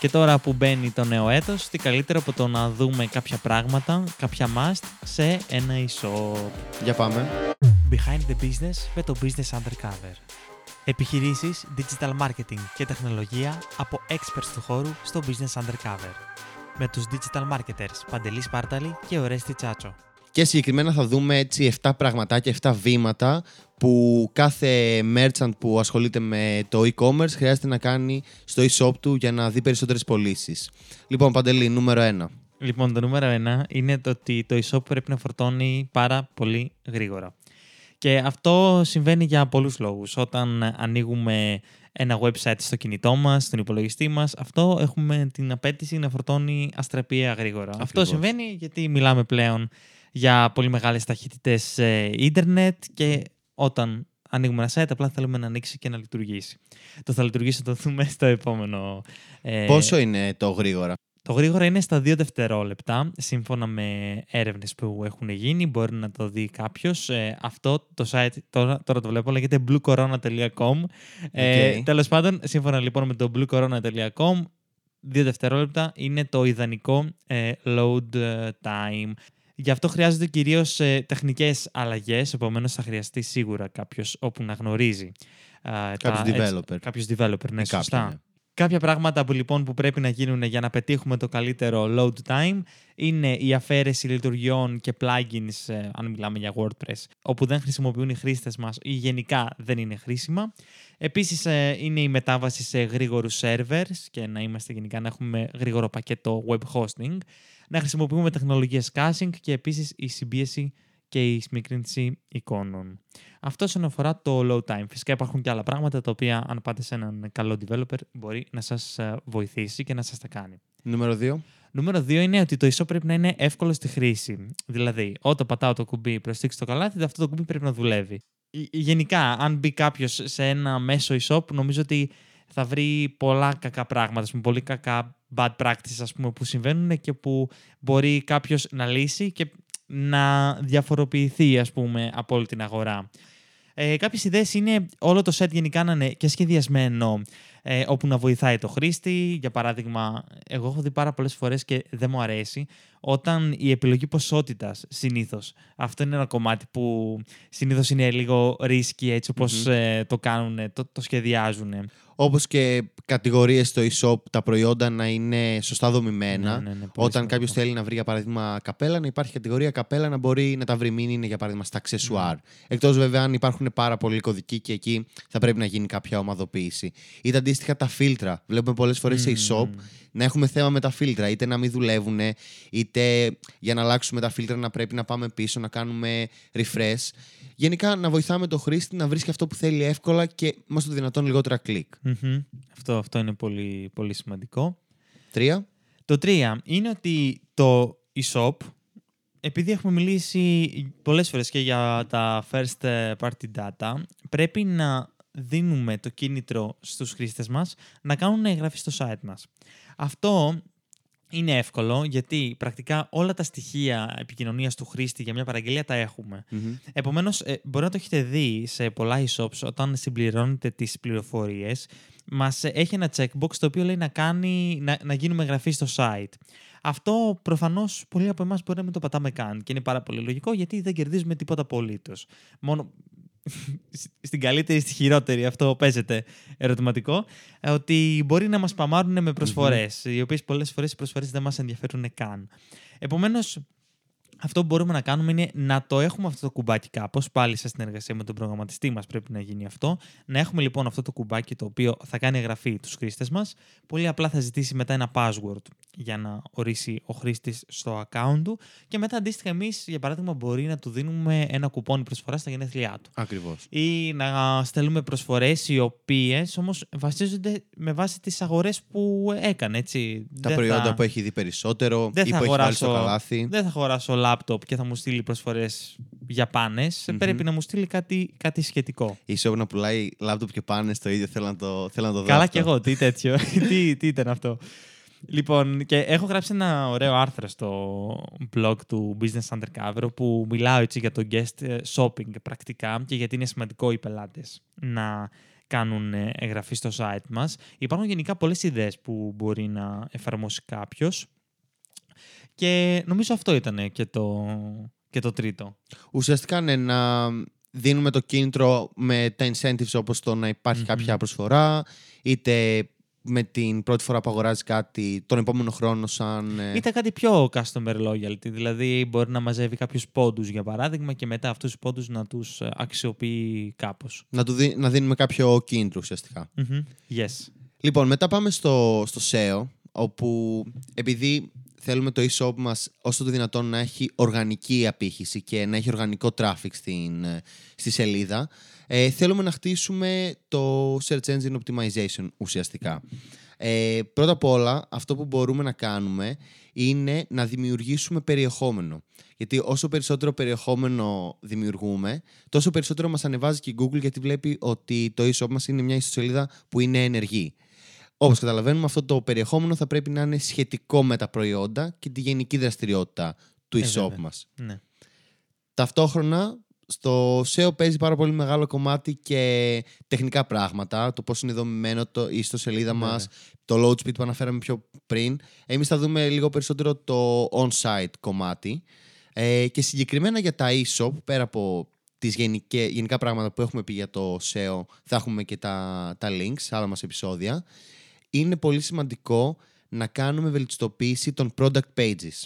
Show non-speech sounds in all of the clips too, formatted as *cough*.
Και τώρα που μπαίνει το νέο έτος, τι καλύτερο από το να δούμε κάποια πράγματα, κάποια must σε ένα e-shop. Για πάμε. Behind the business με το Business Undercover. Επιχειρήσεις, digital marketing και τεχνολογία από experts του χώρου στο Business Undercover. Με τους digital marketers Παντελή Σπάρταλη και Ορέστη Τσάτσο. Και συγκεκριμένα θα δούμε έτσι 7 πραγματάκια, 7 βήματα που κάθε merchant που ασχολείται με το e-commerce χρειάζεται να κάνει στο e-shop του για να δει περισσότερες πωλήσεις. Λοιπόν, Παντελή, νούμερο 1. Λοιπόν, το νούμερο 1 είναι το ότι το e-shop πρέπει να φορτώνει πάρα πολύ γρήγορα. Και αυτό συμβαίνει για πολλούς λόγους. Όταν ανοίγουμε ένα website στο κινητό μας, στον υπολογιστή μας, αυτό έχουμε την απέτηση να φορτώνει αστραπία γρήγορα. Αυτό συμβαίνει γιατί μιλάμε πλέον για πολύ μεγάλες ταχύτητες ε, ίντερνετ και όταν ανοίγουμε ένα site απλά θέλουμε να ανοίξει και να λειτουργήσει. Το θα λειτουργήσει το δούμε στο επόμενο. Ε... Πόσο είναι το γρήγορα; Το γρήγορα είναι στα 2 δευτερόλεπτα, σύμφωνα με έρευνες που έχουν γίνει, μπορεί να το δει κάποιος. Ε, αυτό το site, τώρα, τώρα το βλέπω, λέγεται bluecorona.com. Okay. Ε, τέλος πάντων, σύμφωνα λοιπόν με το bluecorona.com, 2 δευτερόλεπτα είναι το ιδανικό ε, load ε, time. Γι' αυτό χρειάζονται κυρίως ε, τεχνικές αλλαγές. Επομένως, θα χρειαστεί σίγουρα κάποιος όπου να γνωρίζει. Κάποιος developer. Κάποιος developer, ναι, σωστά. Ναι. Κάποια πράγματα που λοιπόν που πρέπει να γίνουν για να πετύχουμε το καλύτερο load time είναι η αφαίρεση λειτουργιών και plugins, ε, αν μιλάμε για WordPress, όπου δεν χρησιμοποιούν οι χρήστες μας ή γενικά δεν είναι χρήσιμα. Επίσης ε, είναι η μετάβαση σε γρήγορους servers και να είμαστε γενικά να έχουμε γρήγορο πακέτο web hosting, να χρησιμοποιούμε τεχνολογίες caching και επίσης η συμπίεση και η σμικρίνηση εικόνων. Αυτό όσον αφορά το low time. Φυσικά υπάρχουν και άλλα πράγματα τα οποία αν πάτε σε έναν καλό developer μπορεί να σας ε, βοηθήσει και να σας τα κάνει. Νούμερο 2. Νούμερο 2 είναι ότι το ISO πρέπει να είναι εύκολο στη χρήση. Δηλαδή, όταν πατάω το κουμπί προς το καλάθι, αυτό το κουμπί πρέπει να δουλεύει. Γενικά, αν μπει κάποιος σε ένα μέσο e-shop, νομίζω ότι θα βρει πολλά κακά πράγματα, πούμε, πολύ κακά bad practices ας πούμε, που συμβαίνουν και που μπορεί κάποιος να λύσει και να διαφοροποιηθεί ας πούμε από όλη την αγορά. Ε, κάποιες ιδέες είναι όλο το set γενικά να είναι και σχεδιασμένο ε, όπου να βοηθάει το χρήστη. Για παράδειγμα, εγώ έχω δει πάρα πολλές φορές και δεν μου αρέσει όταν η επιλογή ποσότητας συνήθως. Αυτό είναι ένα κομμάτι που συνήθως είναι λίγο ρίσκι έτσι ε, το κάνουν, το, το σχεδιάζουν. Όπως και κατηγορίες στο e-shop, τα προϊόντα να είναι σωστά δομημένα. Ναι, ναι, ναι, Όταν κάποιος θέλει να βρει για παράδειγμα καπέλα, να υπάρχει κατηγορία καπέλα να μπορεί να τα βρει μην είναι για παράδειγμα στα αξεσουάρ. Mm. Εκτός βέβαια αν υπάρχουν πάρα πολλοί κωδικοί και εκεί θα πρέπει να γίνει κάποια ομαδοποίηση. Είτε αντίστοιχα τα φίλτρα. Βλέπουμε πολλές φορές σε e-shop να έχουμε θέμα με τα φίλτρα. Είτε να μην δουλεύουν, είτε για να αλλάξουμε τα φίλτρα να πρέπει να πάμε πίσω, να κάνουμε refresh. Γενικά να βοηθάμε το χρήστη να βρίσκει αυτό που θέλει εύκολα και μας το δυνατόν λιγότερα κλικ. Αυτό, αυτό είναι πολύ, πολύ σημαντικό. Τρία. Το τρία είναι ότι το e-shop, επειδή έχουμε μιλήσει πολλές φορές και για τα first party data, πρέπει να δίνουμε το κίνητρο στους χρήστες μας να κάνουν εγγραφή στο site μας. Αυτό είναι εύκολο γιατί πρακτικά όλα τα στοιχεία επικοινωνίας του χρήστη για μια παραγγελία τα έχουμε. Mm-hmm. Επομένως, ε, μπορεί να το έχετε δει σε πολλά e-shops όταν συμπληρώνετε τις πληροφορίες μας έχει ένα checkbox το οποίο λέει να, κάνει, να, να γίνουμε εγγραφή στο site. Αυτό προφανώς πολλοί από εμάς μπορεί να μην το πατάμε καν και είναι πάρα πολύ λογικό γιατί δεν κερδίζουμε τίποτα απολύτως. Μόνο *laughs* στην καλύτερη ή στη χειρότερη, αυτό παίζεται ερωτηματικό, ε, ότι μπορεί να μας παμάρουν με προσφορές, οι οποίες πολλές φορές οι προσφορές δεν μας ενδιαφέρουν καν. Επομένως, αυτό που μπορούμε να κάνουμε είναι να το έχουμε αυτό το κουμπάκι κάπως, πάλι σε συνεργασία με τον προγραμματιστή μας πρέπει να γίνει αυτό. Να έχουμε λοιπόν αυτό το κουμπάκι το οποίο θα κάνει εγγραφή τους χρήστες μας. Πολύ απλά θα ζητήσει μετά ένα password για να ορίσει ο χρήστης στο account του. Και μετά αντίστοιχα εμείς, για παράδειγμα, μπορεί να του δίνουμε ένα κουπόνι προσφορά στα γενέθλιά του. Ακριβώς. Ή να στέλνουμε προσφορές οι οποίες όμως βασίζονται με βάση τις αγορές που έκανε. Έτσι. Τα δεν προϊόντα θα... που έχει δει περισσότερο δεν ή θα που αγοράσω... έχει βάλει στο καλάθι. Δεν θα αγοράσω λάπτοπ και θα μου στείλει προσφορές για πάνες. Mm-hmm. Πρέπει να μου στείλει κάτι, κάτι σχετικό. Η να πουλάει λάπτοπ και πάνες το ίδιο. Θέλω να το, θέλω να το δω. Καλά κι εγώ. Τι τέτοιο. *laughs* τι, τι ήταν αυτό. Λοιπόν, και έχω γράψει ένα ωραίο άρθρο στο blog του Business Undercover που μιλάω έτσι για το guest shopping πρακτικά και γιατί είναι σημαντικό οι πελάτες να κάνουν ε, εγγραφή στο site μας. Υπάρχουν γενικά πολλές ιδέες που μπορεί να εφαρμόσει κάποιος. Και νομίζω αυτό ήταν και το, και το τρίτο. Ουσιαστικά ναι, να δίνουμε το κίνητρο με τα incentives όπως το να υπαρχει κάποια προσφορά, είτε με την πρώτη φορά που αγοράζεις κάτι τον επόμενο χρόνο σαν... Ε, είτε κάτι πιο customer loyalty, δηλαδή μπορεί να μαζεύει κάποιους πόντους για παράδειγμα και μετά αυτούς τους πόντους να τους ε, αξιοποιεί κάπως. Να, του να δίνουμε κάποιο κίνητρο Yes. Λοιπόν, μετά πάμε στο, στο SEO, όπου επειδή θέλουμε το e-shop μας όσο το δυνατόν να έχει οργανική απήχηση και να έχει οργανικό traffic στην, ε, στη σελίδα, ε, θέλουμε να χτίσουμε το Search Engine Optimization ουσιαστικά. Ε, πρώτα απ' όλα, αυτό που μπορούμε να κάνουμε είναι να δημιουργήσουμε περιεχόμενο. Γιατί όσο περισσότερο περιεχόμενο δημιουργούμε, τόσο περισσότερο μας ανεβάζει και η Google γιατί βλέπει ότι το e-shop μας είναι μια ιστοσελίδα που είναι ενεργή. Όπως καταλαβαίνουμε, αυτό το περιεχόμενο θα πρέπει να είναι σχετικό με τα προϊόντα και τη γενική δραστηριότητα του ε, e-shop μας. Ναι. Ταυτόχρονα, στο SEO παίζει πάρα πολύ μεγάλο κομμάτι και τεχνικά πράγματα. Το πώς είναι δομημένο το ιστοσελίδα ναι. μας, το load speed που αναφέραμε πιο πριν. Εμείς θα δούμε λίγο περισσότερο το on-site κομμάτι. Ε, και συγκεκριμένα για τα e-shop, πέρα από τις γενικά πράγματα που έχουμε πει για το SEO, θα έχουμε και τα, τα links σε άλλα μας επεισόδια είναι πολύ σημαντικό να κάνουμε βελτιστοποίηση των product pages.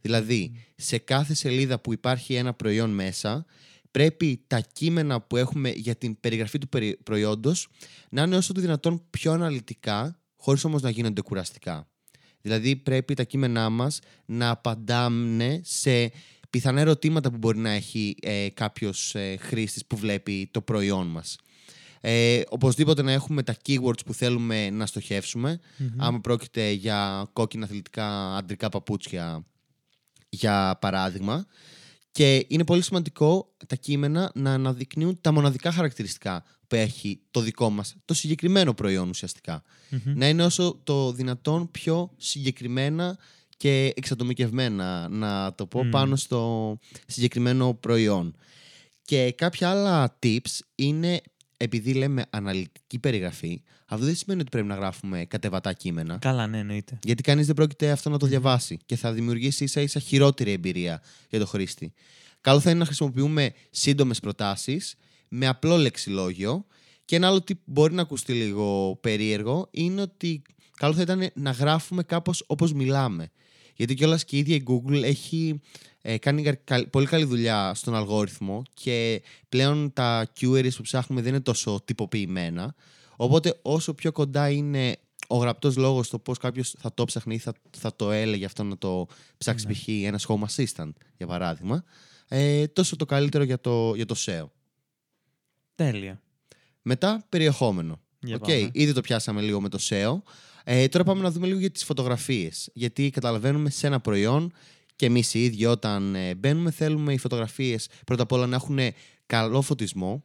Δηλαδή, σε κάθε σελίδα που υπάρχει ένα προϊόν μέσα, πρέπει τα κείμενα που έχουμε για την περιγραφή του προϊόντος να είναι όσο το δυνατόν πιο αναλυτικά, χωρίς όμως να γίνονται κουραστικά. Δηλαδή, πρέπει τα κείμενά μας να απαντάνε σε πιθανά ερωτήματα που μπορεί να έχει ε, κάποιος ε, χρήστης που βλέπει το προϊόν μας. Ε, οπωσδήποτε να έχουμε τα keywords που θέλουμε να στοχεύσουμε. Mm-hmm. Άμα πρόκειται για κόκκινα αθλητικά αντρικά παπούτσια, για παράδειγμα. Και είναι πολύ σημαντικό τα κείμενα να αναδεικνύουν τα μοναδικά χαρακτηριστικά που έχει το δικό μας, το συγκεκριμένο προϊόν Να είναι όσο το δυνατόν πιο συγκεκριμένα και εξατομικευμένα, να το πω, πάνω στο συγκεκριμένο προϊόν. Και κάποια άλλα tips είναι επειδή λέμε αναλυτική περιγραφή, αυτό δεν σημαίνει ότι πρέπει να γράφουμε κατεβατά κείμενα. Καλά, ναι, εννοείται. Γιατί κανείς δεν πρόκειται αυτό να το διαβάσει και θα δημιουργήσει ίσα ίσα χειρότερη εμπειρία για το χρήστη. Καλό θα είναι να χρησιμοποιούμε σύντομες προτάσεις με απλό λεξιλόγιο. Και ένα άλλο τι μπορεί να ακουστεί λίγο περίεργο είναι ότι καλό θα ήταν να γράφουμε κάπως όπως μιλάμε. Γιατί κιόλας και η ίδια η Google έχει ε, κάνει πολύ καλή δουλειά στον αλγόριθμο και πλέον τα queries που ψάχνουμε δεν είναι τόσο τυποποιημένα. Οπότε όσο πιο κοντά είναι ο γραπτός λόγος στο πώς κάποιος θα το ψάχνει ή θα, θα το έλεγε αυτό να το ψάξει ναι. π.χ. ένα home assistant, για παράδειγμα, ε, τόσο το καλύτερο για το, για το SEO. Τέλεια. Μετά, περιεχόμενο. OK, okay, ήδη το πιάσαμε λίγο με το SEO. Ε, τώρα πάμε να δούμε λίγο για τις φωτογραφίες. Γιατί καταλαβαίνουμε σε ένα προϊόν και εμείς οι ίδιοι όταν ε, μπαίνουμε θέλουμε οι φωτογραφίες πρώτα απ' όλα να έχουν καλό φωτισμό,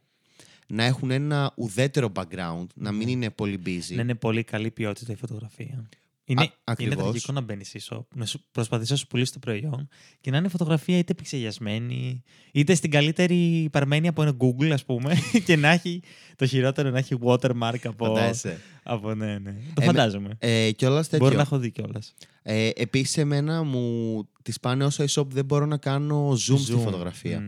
να έχουν ένα ουδέτερο background, να μην ναι. είναι πολύ busy. Να είναι πολύ καλή ποιότητα η φωτογραφία. Είναι, Α, είναι τραγικό να μπαίνεις ίσω, να σου προσπαθήσει να σου πουλήσεις το προϊόν και να είναι φωτογραφία είτε πιξελιασμένη, είτε στην καλύτερη παρμένη από ένα Google, ας πούμε, *laughs* και να έχει το χειρότερο να έχει watermark από. Φαντάζεσαι. Από, ναι, ναι. Το ε, φαντάζομαι. Ε, τέτοιο. Μπορεί να έχω δει κιόλας. Ε, Επίσης, εμένα μου τη πάνε όσο e-shop δεν μπορώ να κάνω zoom, zoom. στη φωτογραφία.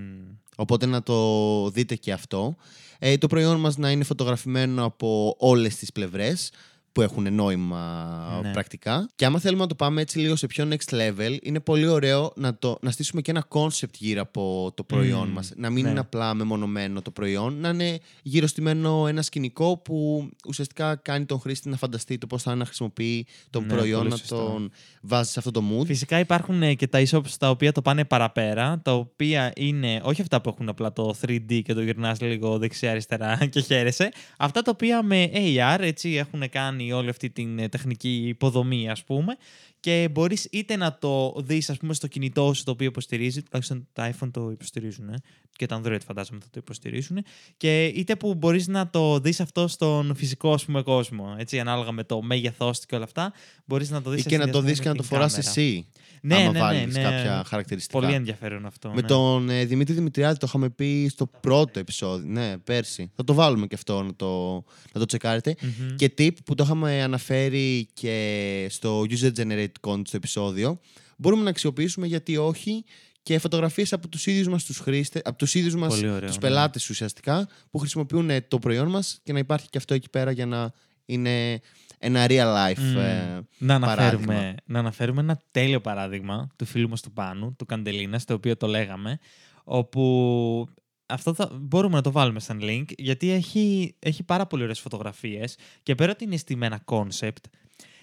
Οπότε να το δείτε και αυτό. Ε, το προϊόν μας να είναι φωτογραφημένο από όλες τις πλευρές που έχουν νόημα ναι. πρακτικά. Και άμα θέλουμε να το πάμε έτσι λίγο σε πιο next level, είναι πολύ ωραίο να, το, να στήσουμε και ένα concept γύρω από το προϊόν mm, μας. Να μην ναι. είναι απλά μεμονωμένο το προϊόν, να είναι γύρω στημένο ένα σκηνικό που ουσιαστικά κάνει τον χρήστη να φανταστεί το πώς θα είναι να χρησιμοποιεί τον ναι, προϊόν, να τον βάζει σε αυτό το mood. Φυσικά υπάρχουν ε, και τα e-shops τα οποία το πάνε παραπέρα, τα οποία είναι όχι αυτά που έχουν απλά το 3D και το γυρνάς λίγο δεξιά-αριστερά *laughs* και χαίρεσαι, αυτά τα οποία με AR έτσι έχουν κάνει κάνει όλη αυτή την ε, τεχνική υποδομή, ας πούμε, και μπορείς είτε να το δεις, ας πούμε, στο κινητό σου το οποίο υποστηρίζει, τουλάχιστον τα iPhone το υποστηρίζουν, και τα Android φαντάζομαι θα το υποστηρίζουν, και είτε που μπορείς να το δεις αυτό στον φυσικό, ας πούμε, κόσμο, έτσι, ανάλογα με το μέγεθός και όλα αυτά, μπορείς να το δεις Ή και να το δεις και να το φοράς εσύ. Ναι, άμα ναι, ναι, βάλεις ναι. κάποια χαρακτηριστικά. Πολύ ενδιαφέρον αυτό. Με ναι. τον ε, Δημήτρη Δημητριάδη το είχαμε πει στο πρώτο επεισόδιο. Ναι, πέρσι. Θα το βάλουμε και αυτό να το, να το τσεκάρετε. Μμμ. Και tip που το είχαμε αναφέρει και στο User Generate Content στο επεισόδιο. Μπορούμε να αξιοποιήσουμε γιατί όχι και φωτογραφίες από τους ίδιους μας τους χρήστες, από τους ίδιους μας Πολύ ωραίο, τους ναι. πελάτες ουσιαστικά που χρησιμοποιούν ε, το προϊόν μας και να υπάρχει και αυτό εκεί πέρα για να είναι ένα real life Μμμ. ε, να, αναφέρουμε, παράδειγμα. να αναφέρουμε ένα τέλειο παράδειγμα του φίλου μας του Πάνου, του Καντελίνας, το οποίο το λέγαμε, όπου αυτό θα, μπορούμε να το βάλουμε σαν link, γιατί έχει, έχει πάρα πολύ ωραίες φωτογραφίες και πέρα ότι είναι στημένα concept,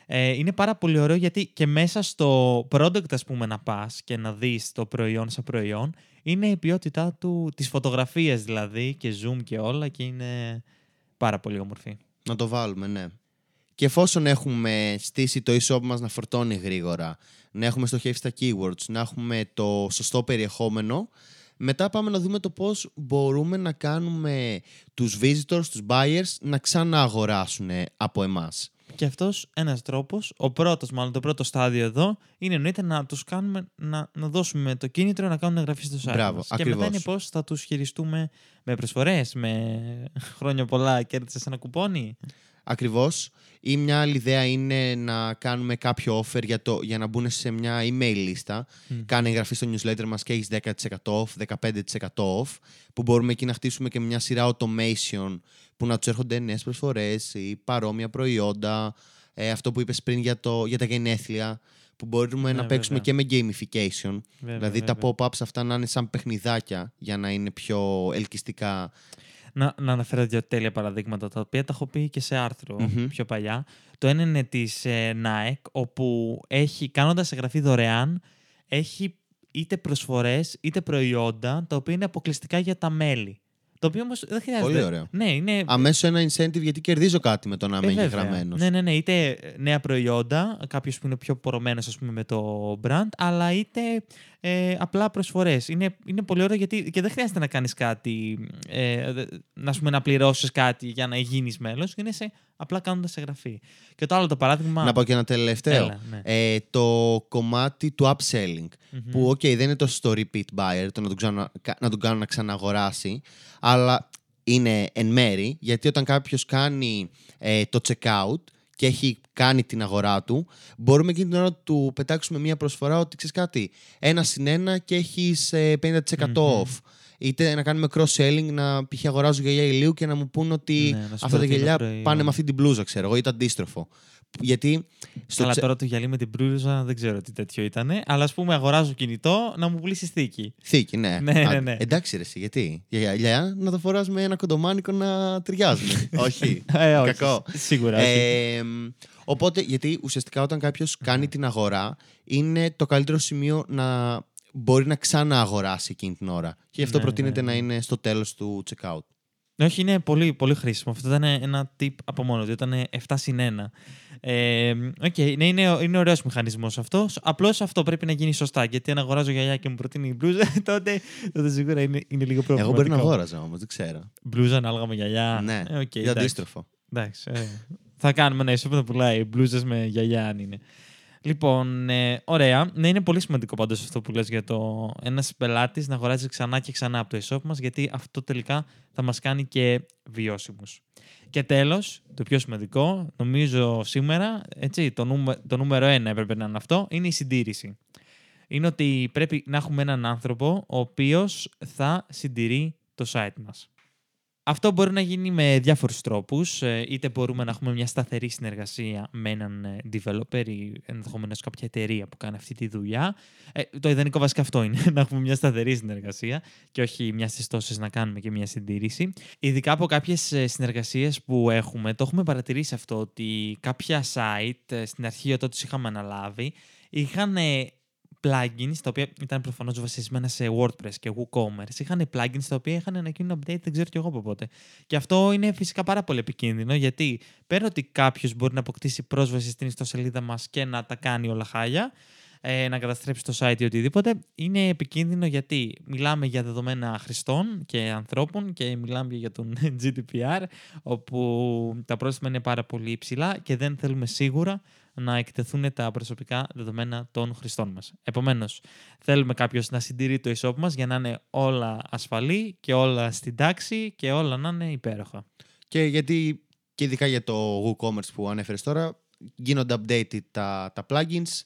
ε, είναι πάρα πολύ ωραίο γιατί και μέσα στο product ας πούμε να πας και να δεις το προϊόν σαν προϊόν, είναι η ποιότητά του, τις φωτογραφίες δηλαδή και zoom και όλα και είναι πάρα πολύ όμορφη. Να το βάλουμε, ναι. Και εφόσον έχουμε στήσει το e-shop μας να φορτώνει γρήγορα, να έχουμε στοχεύσει τα keywords, να έχουμε το σωστό περιεχόμενο, μετά πάμε να δούμε το πώς μπορούμε να κάνουμε τους visitors, τους buyers, να ξανααγοράσουν από εμάς. Και αυτός ένας τρόπος, ο πρώτος, μάλλον το πρώτο στάδιο εδώ, είναι εννοείται να τους κάνουμε να, να δώσουμε το κίνητρο να κάνουν εγγραφή στο site. Μπράβο, μας. Και ακριβώς. μετά είναι πώς θα τους χειριστούμε με προσφορές, με *laughs* χρόνια πολλά κέρδισε ένα κουπόνι. Ακριβώς. Ή μια άλλη ιδέα είναι να κάνουμε κάποιο offer για, το, για να μπουν σε μια email λίστα. Μμ. Κάνε εγγραφή στο newsletter μας και έχεις 10% off, 15% off, που μπορούμε εκεί να χτίσουμε και μια σειρά automation που να τους έρχονται νέες προσφορές ή παρόμοια προϊόντα. Ε, αυτό που είπες πριν για, το, για τα γενέθλια, που μπορούμε Ναι, να παίξουμε βέβαια. και με gamification. Βέβαια, δηλαδή τα βέβαια. pop-ups αυτά να είναι σαν παιχνιδάκια για να είναι πιο ελκυστικά. Να, να αναφέρω δύο τέλεια παραδείγματα τα οποία τα έχω πει και σε αρθρο Μμμ. πιο παλιά. Το ένα είναι της ε, Nike, όπου έχει, κάνοντας εγγραφή δωρεάν, έχει είτε προσφορές είτε προϊόντα τα οποία είναι αποκλειστικά για τα μέλη. Το οποίο όμως δεν χρειάζεται. Πολύ ωραίο. Ναι, είναι Αμέσως ένα incentive γιατί κερδίζω κάτι με το να είμαι Ε, βέβαια. εγγεγραμμένος. Ναι, ναι, ναι. Είτε νέα προϊόντα, κάποιος που είναι πιο πορωμένος με το brand, αλλά είτε ε, απλά προσφορές. Είναι, είναι πολύ ωραίο γιατί και δεν χρειάζεται να κάνεις κάτι, ε, δε- να, ας πούμε, να πληρώσεις κάτι για να γίνεις μέλος. Είναι σε, απλά κάνοντας εγγραφή. Και το άλλο το παράδειγμα. Να πω και ένα τελευταίο. Έλα, ναι. ε, το κομμάτι του upselling. Μμμ. Που, οκ, δεν είναι τόσο στο repeat buyer, το να τον, ξανα, κα- να τον κάνω να ξαναγοράσει, αλλά είναι εν μέρει, γιατί όταν κάποιος κάνει ε, το checkout και έχει κάνει την αγορά του, μπορούμε εκείνη την ώρα να του πετάξουμε μία προσφορά ότι ξέρεις κάτι, ένα συν ένα και έχεις ε, 50% Μμμ. off. Είτε να κάνουμε cross-selling, να π.χ. αγοράζω γυαλιά ηλίου και να μου πούν ότι Ναι, να σου αυτά τα προτείνω γυαλιά προϊόν. πάνε με αυτή την μπλούζα, ξέρω εγώ, ή το αντίστροφο. Γιατί στο Αλλά cze- τώρα το γυαλί με την μπλούζα δεν ξέρω τι τέτοιο ήταν. Αλλά ας πούμε, αγοράζω κινητό να μου πουλήσει θήκη. Θήκη, ναι. Ναι, Α, ναι, ναι. Εντάξει, ρε, εσύ, γιατί; Για γυαλιά να το φοράς με ένα κοντομάνικο να ταιριάζουν. όχι. *laughs* Ε, όχι. Κακό. Σίγουρα. όχι. Ε, μ, οπότε, γιατί ουσιαστικά όταν κάποιος κάνει την αγορά, είναι το καλύτερο σημείο να μπορεί να ξανααγοράσει εκείνη την ώρα. Και γι' αυτό Ναι, προτείνεται ναι, να ναι. είναι στο τέλος του checkout. Όχι, είναι πολύ, πολύ χρήσιμο. Αυτό ήταν ένα tip από μόνο του. Ήταν 7 συν 1. Ε, οκ, ναι, είναι, είναι ωραίος μηχανισμός αυτός. Απλώς αυτό πρέπει να γίνει σωστά. Γιατί αν αγοράζω γυαλιά και μου προτείνει η μπλούζα, *laughs* τότε, τότε σίγουρα είναι, είναι λίγο προβληματικό. Εγώ μπορεί να αγόραζα όμως, δεν ξέρω. Μπλούζα ανάλογα με γυαλιά. ναι, Ε, οκ, για εντάξει. αντίστροφο. Εντάξει, ε, θα κάνουμε ένα ισόπεδο που πουλάει μπλούζες με γυαλιά αν είναι. Λοιπόν, ε, ωραία. Ναι, είναι πολύ σημαντικό πάντως αυτό που λες για το ένας πελάτης να αγοράζει ξανά και ξανά από το e-shop μας, γιατί αυτό τελικά θα μας κάνει και βιώσιμους. Και τέλος, το πιο σημαντικό, νομίζω σήμερα, έτσι, το, νούμε, το νούμερο ένα έπρεπε να είναι αυτό, είναι η συντήρηση. Είναι ότι πρέπει να έχουμε έναν άνθρωπο ο οποίος θα συντηρεί το site μας. Αυτό μπορεί να γίνει με διάφορους τρόπους. Ε, Είτε μπορούμε να έχουμε μια σταθερή συνεργασία με έναν ε, developer ή ενδεχομένως κάποια εταιρεία που κάνει αυτή τη δουλειά. Ε, το ιδανικό βασικά αυτό είναι, *laughs* να έχουμε μια σταθερή συνεργασία και όχι μια στις τόσες να κάνουμε και μια συντήρηση. Ειδικά από κάποιες ε, συνεργασίες που έχουμε, το έχουμε παρατηρήσει αυτό ότι κάποια site ε, στην αρχή όταν τους είχαμε αναλάβει είχαν ε, plugins τα οποία ήταν προφανώς βασισμένα σε WordPress και WooCommerce. Είχαν plugins τα οποία είχαν ανακοίνει update, δεν ξέρω κι εγώ από πότε. Και αυτό είναι φυσικά πάρα πολύ επικίνδυνο γιατί πέρα ότι κάποιος μπορεί να αποκτήσει πρόσβαση στην ιστοσελίδα μας και να τα κάνει όλα χάλια, ε, να καταστρέψει το site ή οτιδήποτε, είναι επικίνδυνο γιατί μιλάμε για δεδομένα χρηστών και ανθρώπων και μιλάμε για τον *laughs* GDPR, όπου τα πρόστιμα είναι πάρα πολύ υψηλά και δεν θέλουμε σίγουρα να εκτεθούν τα προσωπικά δεδομένα των χρηστών μας. Επομένως, θέλουμε κάποιος να συντηρεί το e-shop μας για να είναι όλα ασφαλή και όλα στην τάξη και όλα να είναι υπέροχα. Και γιατί και ειδικά για το WooCommerce που ανέφερες τώρα, γίνονται updated τα, τα plugins,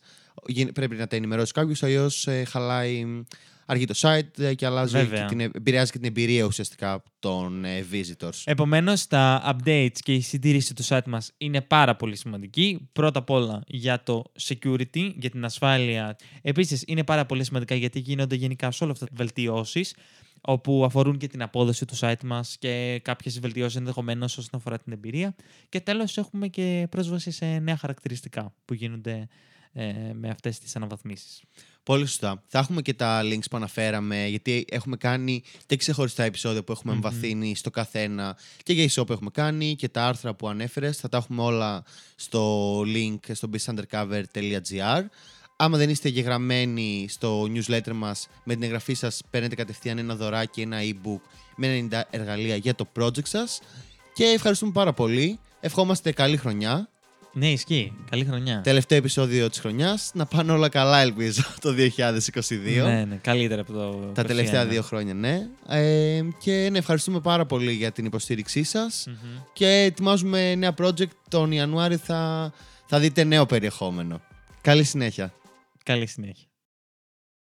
πρέπει να τα ενημερώσει κάποιος, αλλιώς ε, χαλάει, αργεί το site ε, και αλλάζει και την, επηρεάζει και την εμπειρία ουσιαστικά των ε, visitors. Επομένως, τα updates και η συντήρηση του site μας είναι πάρα πολύ σημαντική. Πρώτα απ' όλα για το security, για την ασφάλεια. Επίσης, είναι πάρα πολύ σημαντικά γιατί γίνονται γενικά σε όλα αυτά τα βελτιώσεις όπου αφορούν και την απόδοση του site μας και κάποιες βελτιώσεις ενδεχομένως όσον αφορά την εμπειρία. Και τέλος έχουμε και πρόσβαση σε νέα χαρακτηριστικά που γίνονται ε, με αυτές τις αναβαθμίσεις. Πολύ σωστά. Θα έχουμε και τα links που αναφέραμε, γιατί έχουμε κάνει και ξεχωριστά επεισόδια που εχουμε εμβαθύνει στο καθένα και για e-shop έχουμε κάνει και τα άρθρα που ανέφερες. Θα τα έχουμε όλα στο link στο businessundercover.gr. Άμα δεν είστε εγγεγραμμένοι στο newsletter μας, με την εγγραφή σας παίρνετε κατευθείαν ένα δωράκι, ένα e-book με 90 εργαλεία για το project σας. Και ευχαριστούμε πάρα πολύ. Ευχόμαστε καλή χρονιά. Ναι, ισχύει. Καλή χρονιά. Τελευταίο επεισόδιο της χρονιάς. Να πάνε όλα καλά, ελπίζω, *laughs* το 2022. Ναι, ναι, καλύτερα από το. Τα τελευταία δύο χρόνια, ναι. Ε, και ναι, ευχαριστούμε πάρα πολύ για την υποστήριξή σας. Και ετοιμάζουμε νέα project. Τον Ιανουάριο θα, θα δείτε νέο περιεχόμενο. Καλή συνέχεια. Καλή συνέχεια.